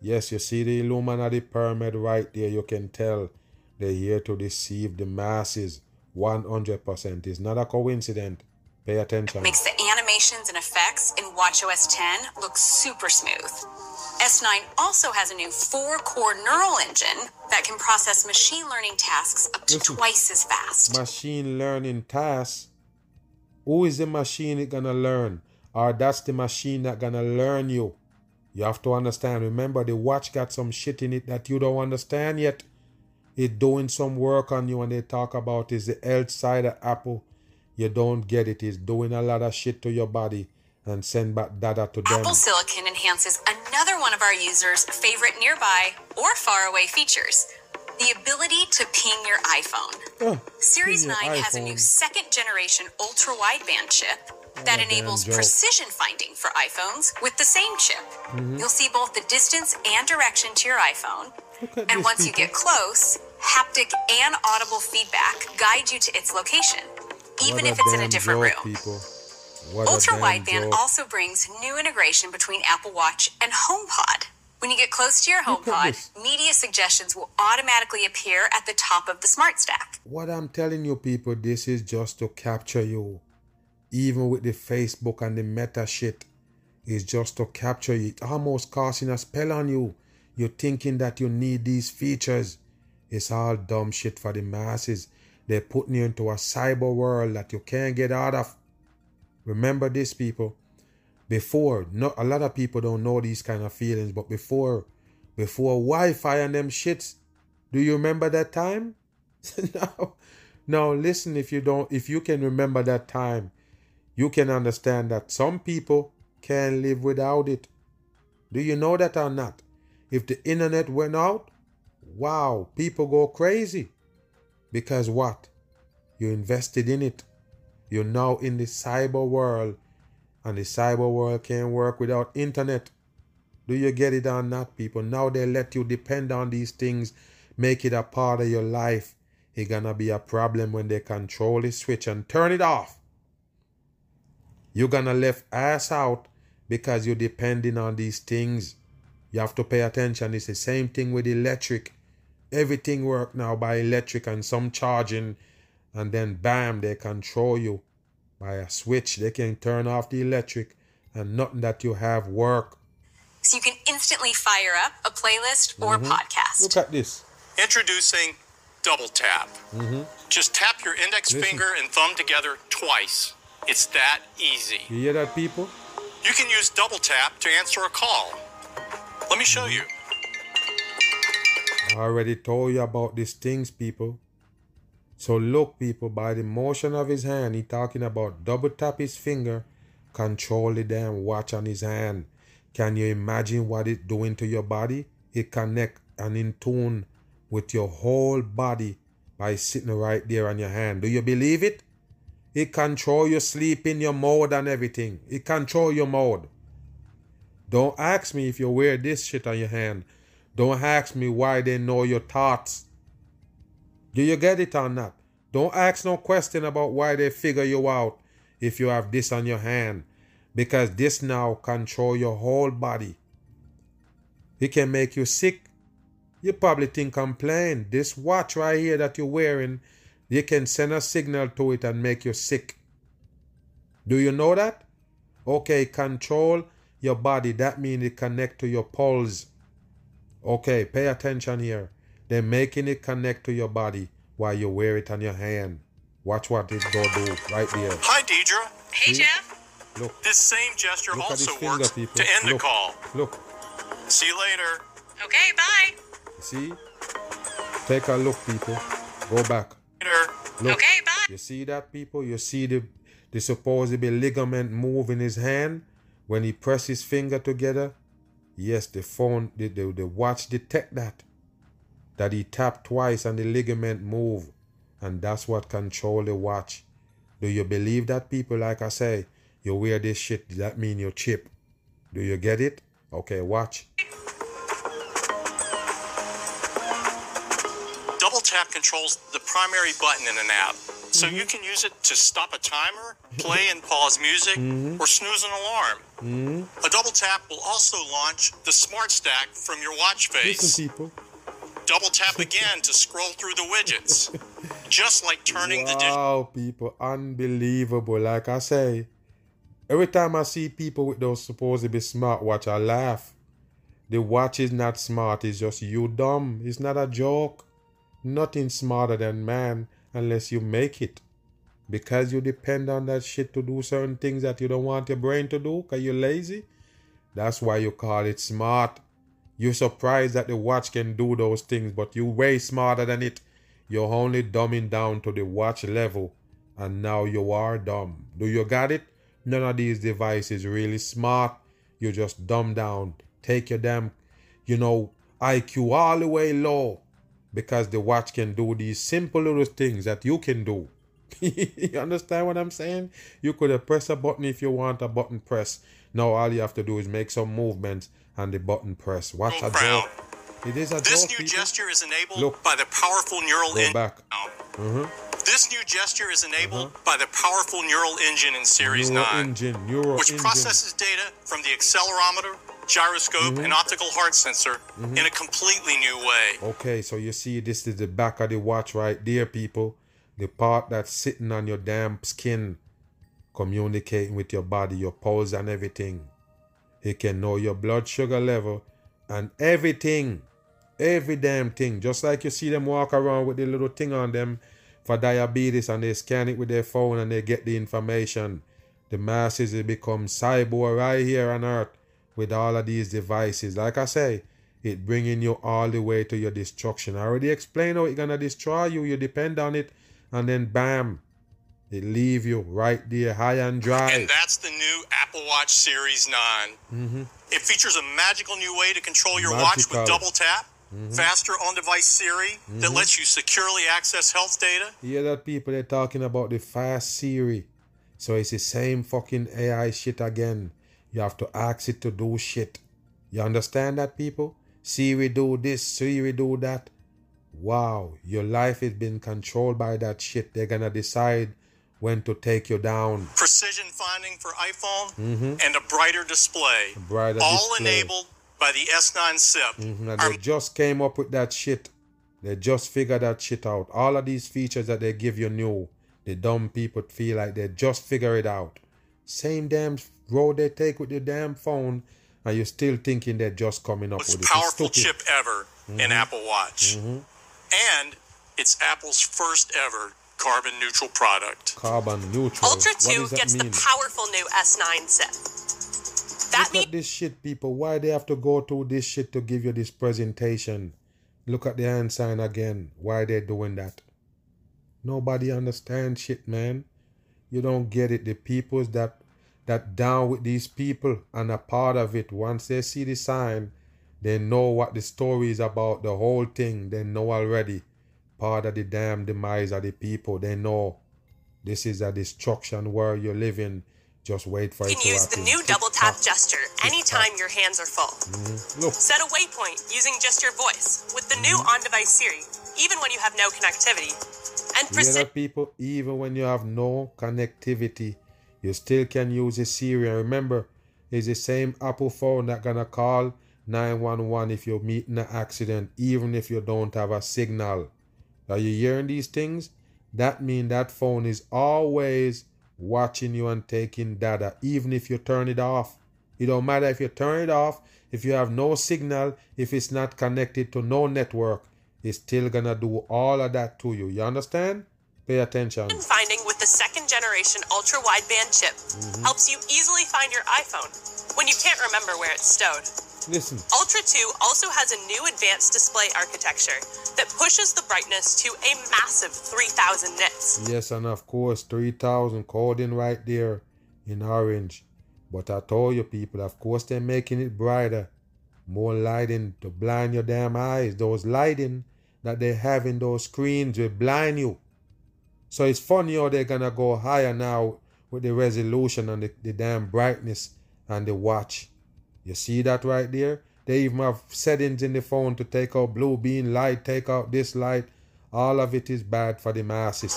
Yes, you see the Illuminati pyramid right there. You can tell they're here to deceive the masses. 100%. It's not a coincidence. Pay attention. Makes the animations and effects in WatchOS 10 look super smooth. S9 also has a new four core neural engine that can process machine learning tasks up to Listen. twice as fast. machine learning tasks, who is the machine it gonna learn? Or that's the machine that gonna learn you. You have to understand. Remember, the watch got some shit in it that you don't understand yet. It doing some work on you, and they talk about is the health side of Apple. You don't get. It's doing a lot of shit to your body and send back data to them. Apple Silicon enhances another one of our users' favorite nearby or faraway features the ability to ping your iPhone. Oh, Series ping your 9 has a new second generation ultra wideband chip that enables precision finding for iPhones with the same chip. Mhm. You'll see both the distance and direction to your iPhone. And once you get close, haptic and audible feedback guide you to its location, even if it's in a different room. People. Ultra wideband also brings new integration between Apple Watch and HomePod. When you get close to your HomePod, media suggestions will automatically appear at the top of the Smart Stack. What I'm telling you, people, this is just to capture you. Even with the Facebook and the meta shit, it's just to capture you. It almost casting a spell on you. You're thinking that you need these features. It's all dumb shit for the masses. They're putting you into a cyber world that you can't get out of. Remember this, people. Before, not a lot of people don't know these kind of feelings, but before, before Wi-Fi and them shits, do you remember that time? no, no. Listen, if you don't, if you can remember that time, you can understand that some people can't live without it. Do you know that or not? If the internet went out, wow, people go crazy. Because what? You invested in it. You're now in the cyber world, and the cyber world can't work without internet. Do you get it or not, people? Now they let you depend on these things, make it a part of your life. It's gonna be a problem when they control the switch and turn it off. You're gonna left ass out because you're depending on these things. You have to pay attention. It's the same thing with electric. Everything work now by electric and some charging, and then bam, they control you by a switch. They can turn off the electric, and nothing that you have work. So you can instantly fire up a playlist or Mhm. podcast. Look at this. Introducing Double Tap. hmm Just tap your index Listen. finger and thumb together twice. It's that easy. You hear that, people? You can use Double Tap to answer a call. Let me show you. I already told you about these things, people. So look, people, by the motion of his hand, he talking about double tap his finger, control the damn watch on his hand. Can you imagine what it doing to your body? It connect and in tune with your whole body by sitting right there on your hand. Do you believe it? It control your sleeping, your mode and everything. It control your mode. Don't ask me if you wear this shit on your hand. Don't ask me why they know your thoughts. Do you get it or not? Don't ask no question about why they figure you out if you have this on your hand. Because this now control your whole body. It can make you sick. You probably think I'm playing. This watch right here that you're wearing, you can send a signal to it and make you sick. Do you know that? Okay, control your body. That means it connect to your pulse. Okay, pay attention here. They're making it connect to your body while you wear it on your hand. Watch what it go do right there. Hi, Deidre. Hey, See? Jeff. Look, This same gesture look also finger, works people. to end look, a call. Look, See you later. Okay, bye. see? Take a look, people. Go back. Look. Okay, bye. You see that, people? You see the the supposedly ligament move in his hand when he press his finger together? Yes, the phone, the, the, the watch detect that. That he tapped twice and the ligament move. And that's what control the watch. Do you believe that, people? Like I say, you wear this shit, that mean you're chip. Do you get it? Okay, watch. Double tap controls the primary button in an app. So Mm-hmm. you can use it to stop a timer, play and pause music, Mm-hmm. or snooze an alarm. A double tap will also launch the smart stack from your watch face. Listen, people. Double tap again to scroll through the widgets. Just like turning the digital Wow, people, unbelievable. Like I say, every time I see people with those supposed to be smartwatch, I laugh. The watch is not smart, it's just you dumb. It's not a joke. Nothing smarter than man unless you make it. Because you depend on that shit to do certain things that you don't want your brain to do because you're lazy. That's why you call it smart. You're surprised that the watch can do those things, but you're way smarter than it. You're only dumbing down to the watch level, and now you are dumb. Do you got it? None of these devices really smart. You just dumb down. Take your damn, you know, IQ all the way low because the watch can do these simple little things that you can do. you understand what I'm saying? You could have pressed a button if you want a button press. Now all you have to do is make some movements and the button press. Watch a joke. It is a This joke. new people. gesture is enabled Look. by the powerful neural engine. back. Oh. Mm-hmm. This new gesture is enabled uh-huh. by the powerful neural engine in Series Neuro 9, engine, which engine. processes data from the accelerometer, gyroscope, and mm-hmm. optical heart sensor mm-hmm. in a completely new way. Okay, so you see, this is the back of the watch right there, people. The part that's sitting on your damn skin, communicating with your body, your pulse, and everything. It can know your blood sugar level and everything. Every damn thing. Just like you see them walk around with the little thing on them for diabetes and they scan it with their phone and they get the information. The masses will become cyborg right here on earth with all of these devices. Like I say, it bringing you all the way to your destruction. I already explained how it gonna destroy you. You depend on it, and then bam, it leave you right there high and dry. And that's the new Apple Watch Series 9. Mm-hmm. It features a magical new way to control your watch with double tap, mm-hmm. faster on device Siri that mm-hmm. lets you securely access health data, Yeah, that people they're talking about the fast Siri. So it's the same fucking AI shit again. You have to ask it to do shit. You understand that people? Siri do this, Siri do that. Wow, your life is being controlled by that shit. They're gonna decide when to take you down. precision finding for iPhone, and a brighter display. brighter all display. enabled by the S9 SIP. Mhm, Our they just came up with that shit. They just figured that shit out. All of these features that they give you new, the dumb people feel like they just figure it out. Same damn road they take with the damn phone, and you're still thinking they're just coming up most with it. It's powerful chip ever Mm-hmm. in Apple Watch. And it's Apple's first ever carbon neutral product. Carbon neutral. Ultra what 2 does that gets mean? the powerful new S9 SIP. That Look at this shit, people. Why they have to go through this shit to give you this presentation? Look at the hand sign again. Why they doing that? Nobody understands shit, man. You don't get it. The peoples that that down with these people and a part of it. Once they see the sign, they know what the story is about, the whole thing. They know already. Part of the damn demise of the people. They know this is a destruction where you're living. Just wait for You it can to use the new double tap gesture anytime your hands are full. Mhm. Look, Set a waypoint using just your voice with the new on device Siri, even when you have no connectivity. And you hear precision. that, people? Even when you have no connectivity, you still can use a Siri. And remember, it's the same Apple phone that gonna call 911 if you meet an accident, even if you don't have a signal. Are you hearing these things? That means that phone is always watching you and taking data, even if you turn it off. It don't matter if you turn it off, if you have no signal, if it's not connected to no network, it's still gonna do all of that to you. You understand? Pay attention. finding with the second generation ultra wideband chip Mhm. helps you easily find your iPhone when you can't remember where it's stowed. Listen. Ultra 2 also has a new advanced display architecture that pushes the brightness to a massive 3000 nits. Yes, and of course, 3000 coding right there in orange. But I told you, people, of course, they're making it brighter. More lighting to blind your damn eyes. Those lighting that they have in those screens will blind you. So it's funny how they're gonna go higher now with the resolution and the, the damn brightness and the watch. You see that right there? They even have settings in the phone to take out blue beam light, take out this light. All of it is bad for the masses.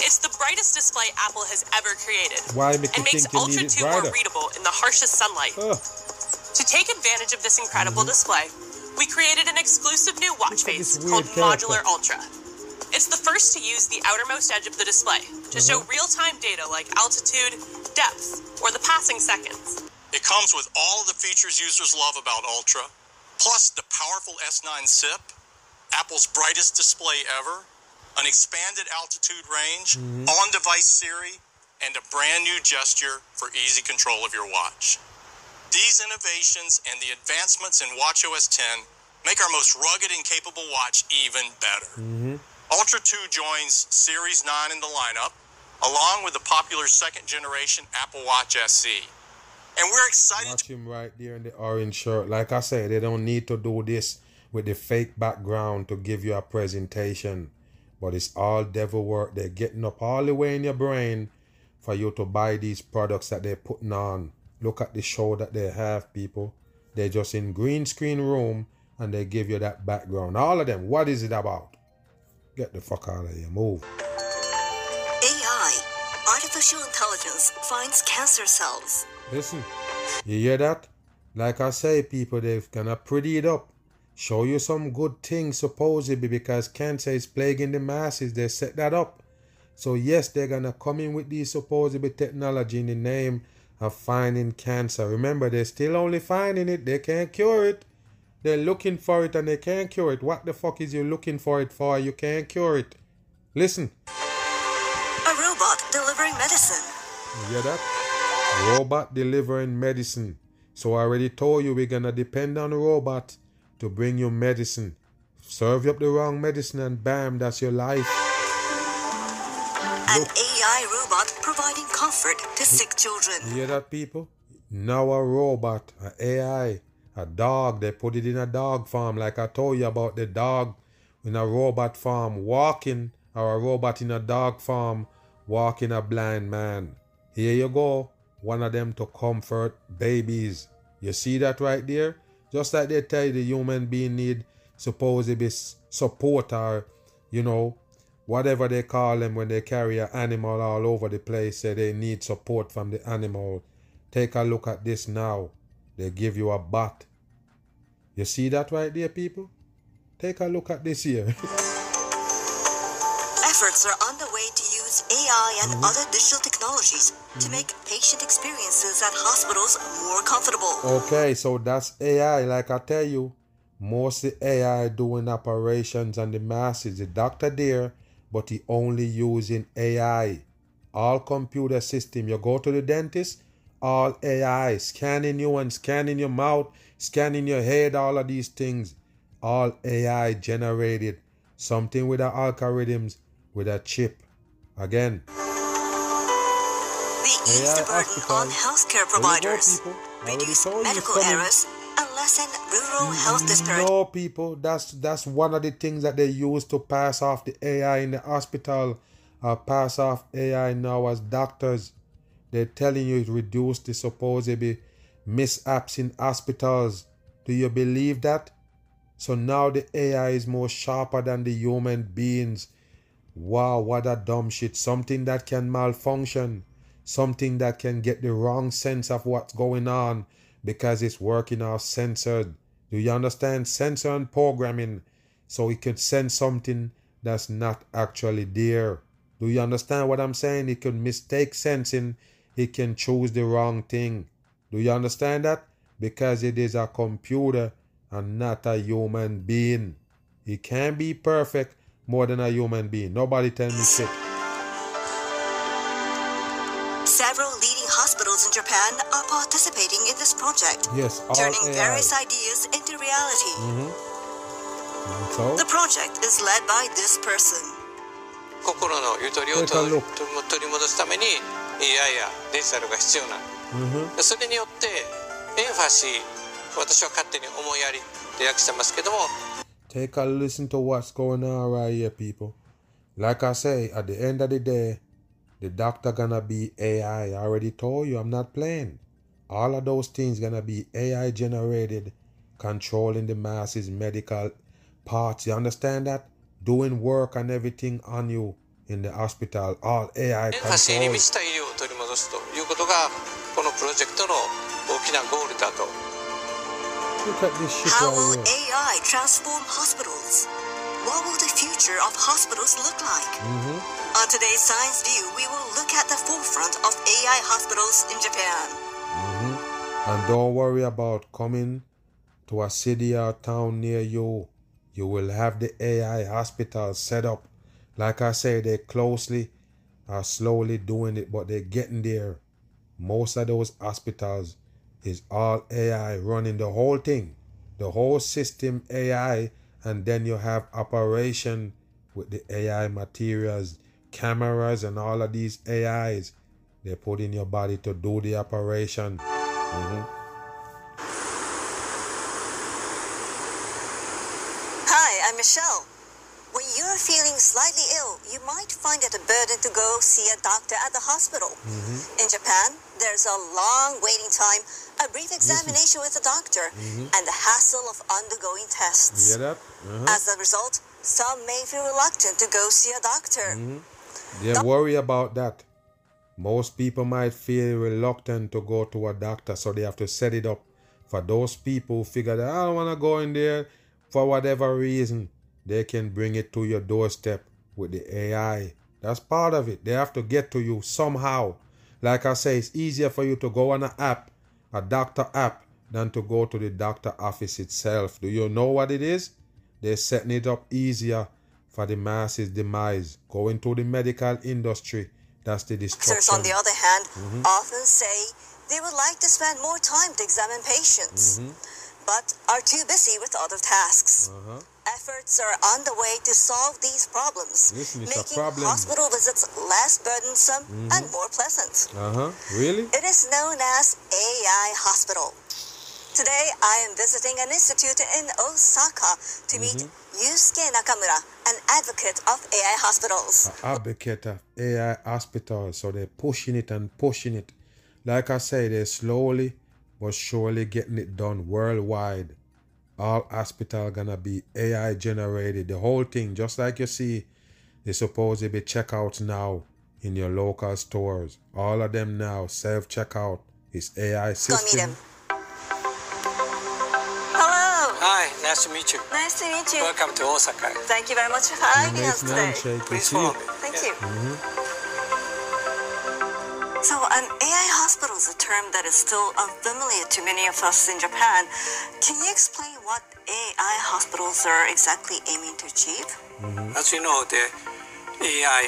It's the brightest display Apple has ever created. Why make and makes Ultra 2 more readable in the harshest sunlight. Ugh. To take advantage of this incredible mm-hmm. display, we created an exclusive new watch face called character. Modular Ultra. It's the first to use the outermost edge of the display to show Uh-huh. real-time data like altitude, depth, or the passing seconds. It comes with all of the features users love about Ultra, plus the powerful S9 SIP, Apple's brightest display ever, an expanded altitude range, Mhm. on device Siri, and a brand new gesture for easy control of your watch. These innovations and the advancements in WatchOS 10 make our most rugged and capable watch even better. Mm-hmm. Ultra 2 joins Series 9 in the lineup, along with the popular second generation Apple Watch SE. And we're excited Watch him right there in the orange shirt. Like I said, they don't need to do this with the fake background to give you a presentation. But it's all devil work. They're getting up all the way in your brain for you to buy these products that they're putting on. Look at the show that they have, people. They're just in green screen room and they give you that background. All of them. What is it about? Get the fuck out of here. Move. AI, artificial intelligence, finds cancer cells. Listen, you hear that? Like I say, people, they've gonna pretty it up. Show you some good things, supposedly, because cancer is plaguing the masses. They set that up. So, yes, they're gonna come in with these supposedly technology in the name of finding cancer. Remember, they're still only finding it, they can't cure it. They're looking for it and they can't cure it. What the fuck is you looking for it for? You can't cure it. Listen, A robot delivering medicine. You hear that? Robot delivering medicine. So I already told you we're gonna depend on a robot to bring you medicine. Serve you up the wrong medicine and bam, that's your life. An AI robot providing comfort to sick children. You hear that, people? Now a robot, an AI, a dog. They put it in a dog farm, like I told you about the dog in a robot farm walking, or a robot in a dog farm walking a blind man. Here you go, one of them to comfort babies. You see that right there? Just like they tell you the human being need supposedly support or, you know, whatever they call them when they carry an animal all over the place, say they need support from the animal. Take a look at this now. They give you a bat. You see that right there, people? Take a look at this here. Efforts are underway to use AI and Mhm. other digital technologies to make patient experiences at hospitals more comfortable. okay, so that's AI. Like I tell you, mostly AI doing operations on the masses. The doctor there, but he only using AI. All computer system. You go to the dentist, all AI, scanning you and scanning your mouth, scanning your head, all of these things, all AI generated. Something with the algorithms, with a chip. Again, The the burden on healthcare providers, reduce medical errors, and lessen rural health disparities. No, people, that's that's one of the things that they use to pass off the AI in the hospital. Uh, pass off AI now as doctors. They're telling you it reduced the supposedly mishaps in hospitals. Do you believe that? So now the AI is more sharper than the human beings. Wow, what a dumb shit. Something that can malfunction. Something that can get the wrong sense of what's going on because it's working off censored. Do you understand? Sensor and programming. So it could send something that's not actually there. Do you understand what I'm saying? It could mistake sensing It can choose the wrong thing. Do you understand that? Because it is a computer and not a human being. It can be perfect more than a human being. Nobody tell me shit. Several leading hospitals in Japan are participating in this project, Yes, all turning AI. various ideas into reality. Mhm. And So, The project is led by this person. 心のゆとりを Take a 取り look. 取り戻すために AI やデジタルが必要な Mhm. それによってエンファシー私は勝手に思いやりって訳してますけども take a listen to what's going on right here, people. Like I say, at the end of the day, the doctor gonna be AI. I already told you, I'm not playing. All of those things gonna be AI generated, controlling the masses, medical parts. You understand that? Doing work and everything on you in the hospital. All AI エンファシーに control. 満ちた医療を取り戻すということがこのプロジェクトの大きなゴールだと Look at this shit How right will here. AI transform hospitals? What will the future of hospitals look like? Mhm. On today's Science View, we will look at the forefront of AI hospitals in Japan. Mhm. And don't worry about coming to a city or town near you. You will have the AI hospital set up. like I say, they're closely are slowly doing it, but they're getting there. Most of those hospitals is all AI running the whole thing, the whole system AI, and then you have operation with the AI materials, cameras, and all of these AIs they put in your body to do the operation. Mhm. Hi, I'm Michelle. When you're feeling slightly ill, you might find it a burden to go see a doctor at the hospital. In Japan, there's a long waiting time, a brief examination with a doctor, Mhm. and the hassle of undergoing tests. that? Uh-huh. As a result, some may feel reluctant to go see a doctor. Mhm. They worry about that. Most people might feel reluctant to go to a doctor, so they have to set it up. For those people who figure that I don't want to go in there for whatever reason, they can bring it to your doorstep with the AI. That's part of it. They have to get to you somehow. Like I say, it's easier for you to go on an app, a doctor app, than to go to the doctor office itself. Do you know what it is? They're setting it up easier for the masses' demise. Going to the medical industry, that's the Doctors, destruction. on the other hand, Mhm. often say they would like to spend more time to examine patients, Mhm. But are too busy with other tasks. Uh-huh. Efforts are way to solve these problems, making problem. hospital visits less burdensome Mhm. and more pleasant. Uh-huh. Really? It is known as AI Hospital. Today, I am visiting an institute in Osaka to meet Mm-hmm. Yusuke Nakamura, an advocate of AI hospitals. Advocate of AI hospitals, so they're pushing it and pushing it. Like I say, they're slowly but surely getting it done worldwide. All hospital gonna be AI generated. The whole thing, just like you see, they supposed to be checkouts now in your local stores. All of them now self checkout. is AI Go meet system. him. Hello. Hi nice to meet you Nice to meet you. Welcome to Osaka Thank you very much for having us Nice today. handshake. Please You see follow it? me Thank you. Mhm. Term that is still unfamiliar to many of us in Japan. Can you explain what AI hospitals are exactly aiming to achieve? As you know the AI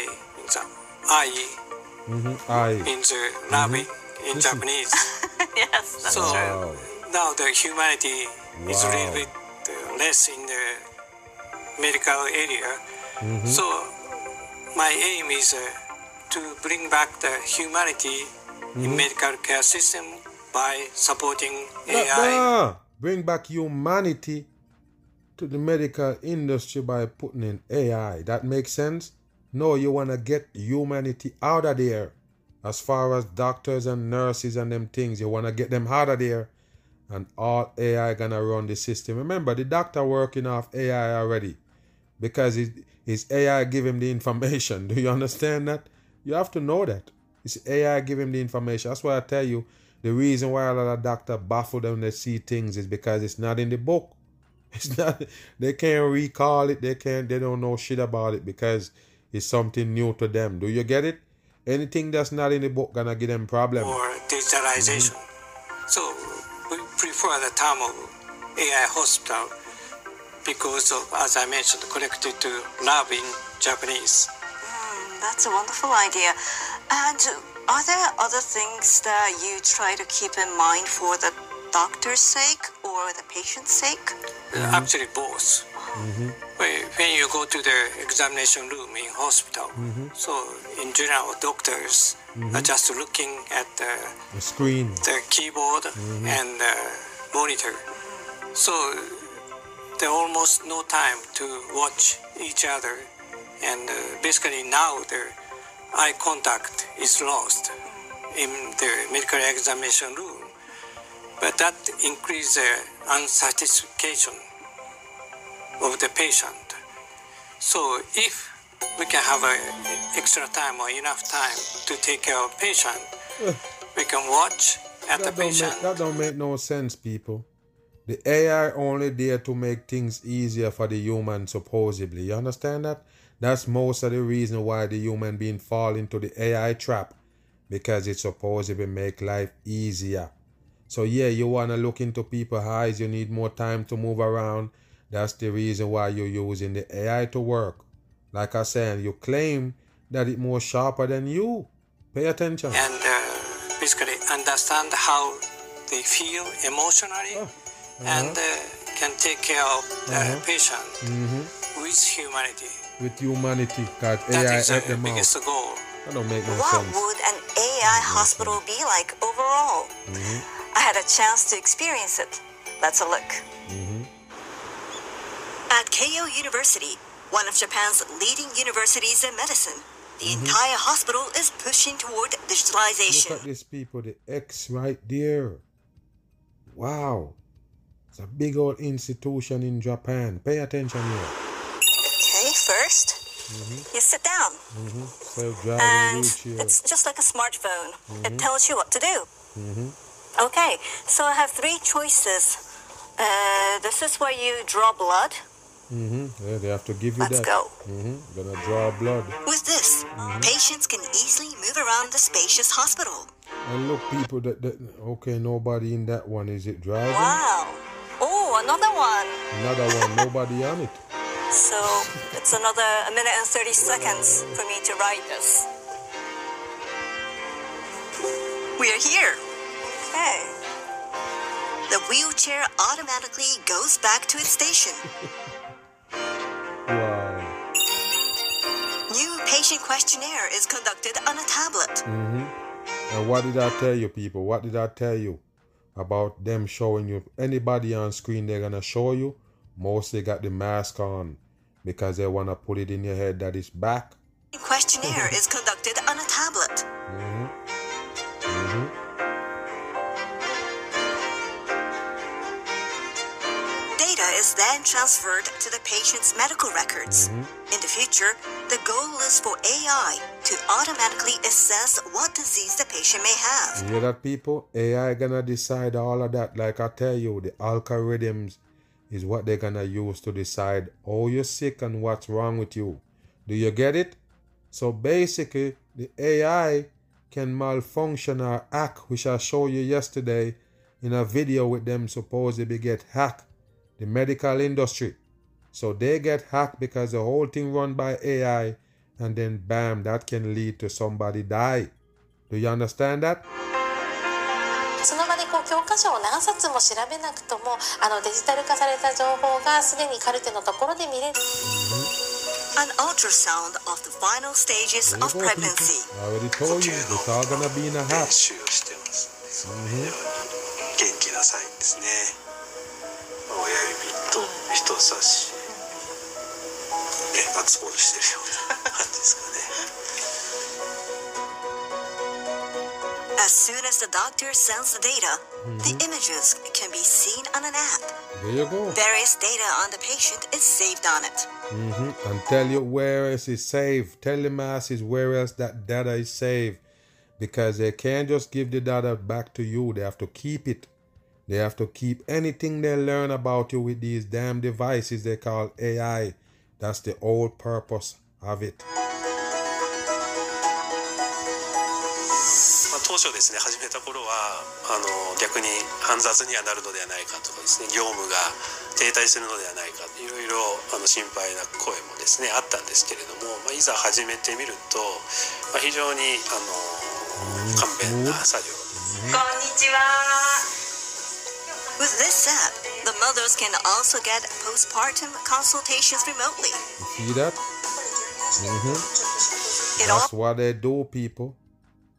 is a I Mhm. I. in the Navi in Listen. Japanese yes, that's So- true. Wow. now the humanity is a little bit uh, less in the medical area Mhm. so my aim is uh, to bring back the humanity Mm-hmm. in medical care system by supporting AI. nah. Bring back humanity to the medical industry by putting in AI. That makes sense? No, you want to get humanity out of there. As far as doctors and nurses and them things, you want to get them out of there. And all AI gonna run the system. Remember, the doctor working off AI already. Because his, AI give him the information. Do you understand that? You have to know that. It's AI give him the information. That's why I tell you, the reason why a lot of doctors baffle them they see things is because it's not in the book. It's not they can't recall it, they can't they don't know shit about it because it's something new to them. Do you get it? Anything that's not in the book gonna give them problem. or digitalization. So we prefer the term of AI hospital because of, as I mentioned, connected to love in Japanese. That's a wonderful idea. And are there other things that you try to keep in mind for the doctor's sake or the patient's sake? Actually, both. Mm-hmm. When when you go to the examination room in hospital, mm-hmm. so in general, doctors mm-hmm. are just looking at the, The screen. the keyboard and the monitor. So there's almost no time to watch each other, and uh, basically now the eye contact is lost in the medical examination room. But that increases the unsatisfaction of the patient. So if we can have a extra time or enough time to take care of patient, we can watch at the That don't, patient. make, that don't make no sense, people. The AI only there to make things easier for the human, supposedly. You understand that? That's most of the reason why the human being fall into the AI trap. Because it's supposedly make life easier. So yeah, you wanna look into people's eyes, you need more time to move around. That's the reason why you're using the AI to work. Like I said, you claim that it more sharper than you. Pay attention. and uh, basically understand how they feel emotionally and uh, can take care of the Uh-huh. patient hmm with humanity. With humanity, that That AI is help the them out. biggest goal. That don't make no sense. What sense. would an AI hospital be like overall? Mhm. I had a chance to experience it. Let's a look. Mhm. At Keio University, one of Japan's leading universities in medicine, the Mhm. entire hospital is pushing toward digitalization. Look at these people, the X right there. Wow. It's a big old institution in Japan. Pay attention here. Okay, first, Mm-hmm. you sit down, Mm-hmm. And it's just like a smartphone. It Mhm. tells you what to do. Mm-hmm. Okay, so I have three choices. Uh, this is where you draw blood. Mm-hmm. Yeah, they have to give you Let's that. go. Mm-hmm. Gonna draw blood. With this, patients can easily move around the spacious hospital. And look, people, that, that okay, nobody in that one. Is it driving? Wow. Oh, another one. Another one, nobody on it. So it's another a minute and 30 seconds for me to ride this. We are here. Okay. The wheelchair automatically goes back to its station. Wow. New patient questionnaire is conducted on a tablet. Mm-hmm. And what did I tell you, people? What did I tell you about them showing you? Anybody on screen, they're gonna show you. Mostly got the mask on because they wanna put it in your head that it's back. Questionnaire is conducted on a tablet. Mm-hmm. Mm-hmm. Data is then transferred to the patient's medical records. Mm-hmm. In the future, the goal is for AI to automatically assess what disease the patient may have. You hear that, people? AI gonna decide all of that. Like I tell you, the algorithms is what they're gonna use to decide how you're sick and what's wrong with you. Do you get it? So basically, the AI can malfunction or hack, which I showed you yesterday in a video with them supposedly get hacked, the medical industry. So they get hacked because the whole thing run by AI, and then bam, that can lead to somebody die. Do you understand that? 教科書を何冊も調べなくともあのデジタル化された情報がすでにカルテのところで見れる。an ultrasound of the final stages of pregnancy. I already told you, it's all gonna be in a hat. 習をしてます Mhm. 元気なサインですね親指と人差しえガッツポーズしてるような As soon as the doctor sends the data, the images can be seen on an app. There you go. Various data on the patient is saved on it. hmm And tell you where else is saved. Tell the masses where else that data is saved. Because they can't just give the data back to you. They have to keep it. They have to keep anything they learn about you with these damn devices they call AI. That's the whole purpose of it. 初ですね始めた頃はあの逆に煩雑にはなるのではないかとかですね業務が停滞するのではないかいろいろあの心配な声もですねあったんですけれども、まあ、いざ始めてみると、まあ、非常にあの簡便な作業こんにちは。With this app, the mothers can also get postpartum consultations remotely. You see that? hmm That's what they do, people.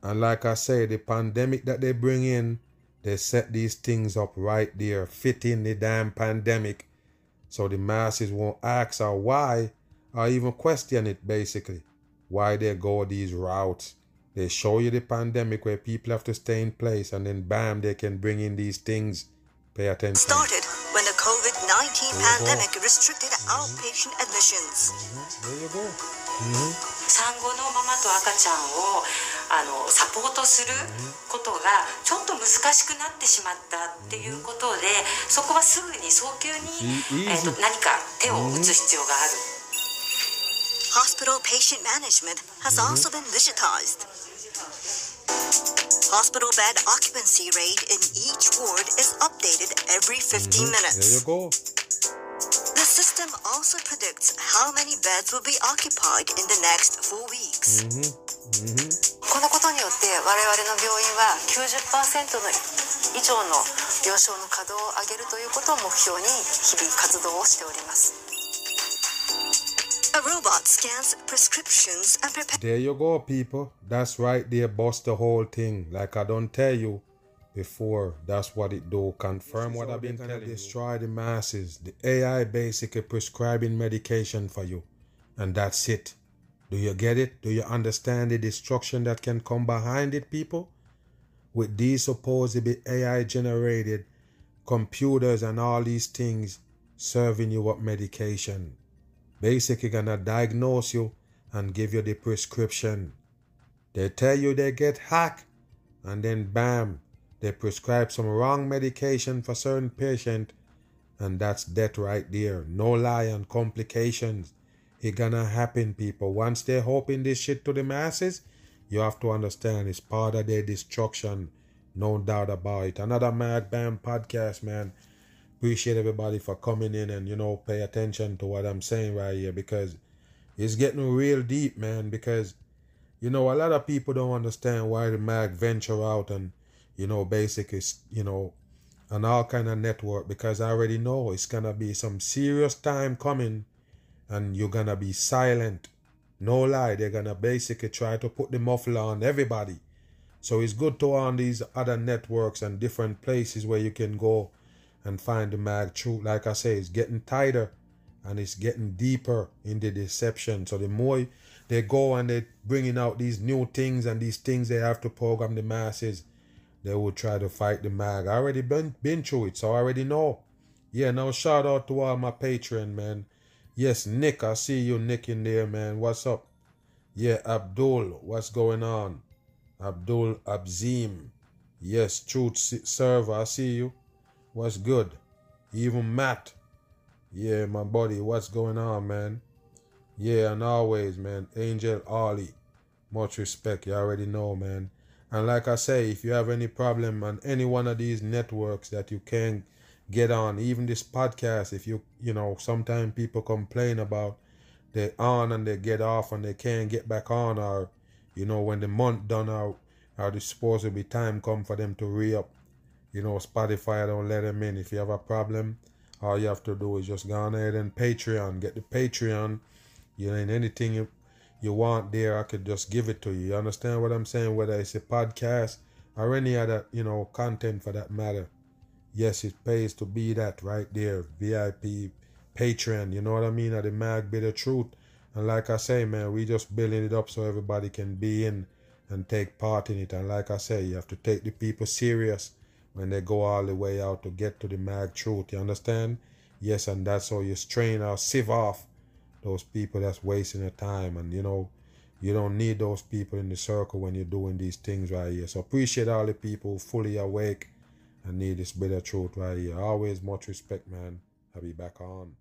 And like I say, the pandemic that they bring in, they set these things up right there, fitting the damn pandemic. So the masses won't ask or why or even question it basically. Why they go these routes. They show you the pandemic where people have to stay in place and then bam, they can bring in these things. Pay attention. Started when the COVID 19 pandemic restricted outpatient admissions. There you go. hmm あのサポートすることがちょっと難しくなってしまったっていうことでそこはすぐに早急に、E- えーと.何か手を打つ必要がある。Hospital patient management has also been digitized. Hospital bed occupancy rate in each ward is updated every 15 There minutes. The system also predicts how many beds will be occupied in the next four weeks. Hmm hmm このことによって我々の病院は90%の以上の病床の稼働を上げるということを目標に日々活動をしております A robot scans prescriptions and prepares. There you go, people. That's right there, bust the whole thing. Like I don't tell you before, that's what it do. Confirm what I've been telling you. Destroy the masses. The AI basically prescribing medication for you. And that's it. Do you get it? Do you understand the destruction that can come behind it, people? With these supposedly AI generated computers and all these things serving you up medication basically gonna diagnose you and give you the prescription. They tell you they get hacked, and then bam, they prescribe some wrong medication for certain patient, and that's death right there. No lie and complications. It gonna happen, people. Once they hoping this shit to the masses, you have to understand it's part of their destruction. No doubt about it. Another Mag Bam podcast, man appreciate everybody for coming in and you know pay attention to what I'm saying right here because it's getting real deep, man. Because you know a lot of people don't understand why the mag venture out and you know basically you know on all kind of network because I already know it's gonna be some serious time coming and you're gonna be silent. No lie, they're gonna basically try to put the muffler on everybody. So it's good to on these other networks and different places where you can go and find the mag truth. Like I say, it's getting tighter and it's getting deeper in the deception. So the more they go and they're bringing out these new things and these things they have to program the masses, they will try to fight the mag. I already been been through it, so I already know. Yeah, now shout out to all my Patreon, man. Yes, Nick, I see you, Nick, in there, man. What's up? Yeah, Abdul, what's going on? Abdul Abzim. Yes, Truth Server, I see you. What's good? Even Matt. Yeah, my buddy, what's going on, man? Yeah, and always, man. Angel Ollie. Much respect, you already know, man. And like I say, if you have any problem on any one of these networks that you can't get on, even this podcast, if you, you know, sometimes people complain about they on and they get off and they can't get back on, or, you know, when the month done out, or the supposed to be time come for them to re up you know, Spotify don't let them in. If you have a problem, all you have to do is just go on ahead and Patreon. Get the Patreon You know, anything you, you want there, I could just give it to you. You understand what I'm saying? Whether it's a podcast or any other, you know, content for that matter. Yes, it pays to be that right there. VIP, Patreon, you know what I mean? At the Mag Bitter Truth. And like I say, man, we just building it up so everybody can be in and take part in it. And like I say, you have to take the people serious when they go all the way out to get to the mag truth. You understand? Yes, and that's how you strain or sieve off those people that's wasting their time. And you know, you don't need those people in the circle when you're doing these things right here. So appreciate all the people fully awake and need this bit of truth right here. Always much respect, man. I'll be back on.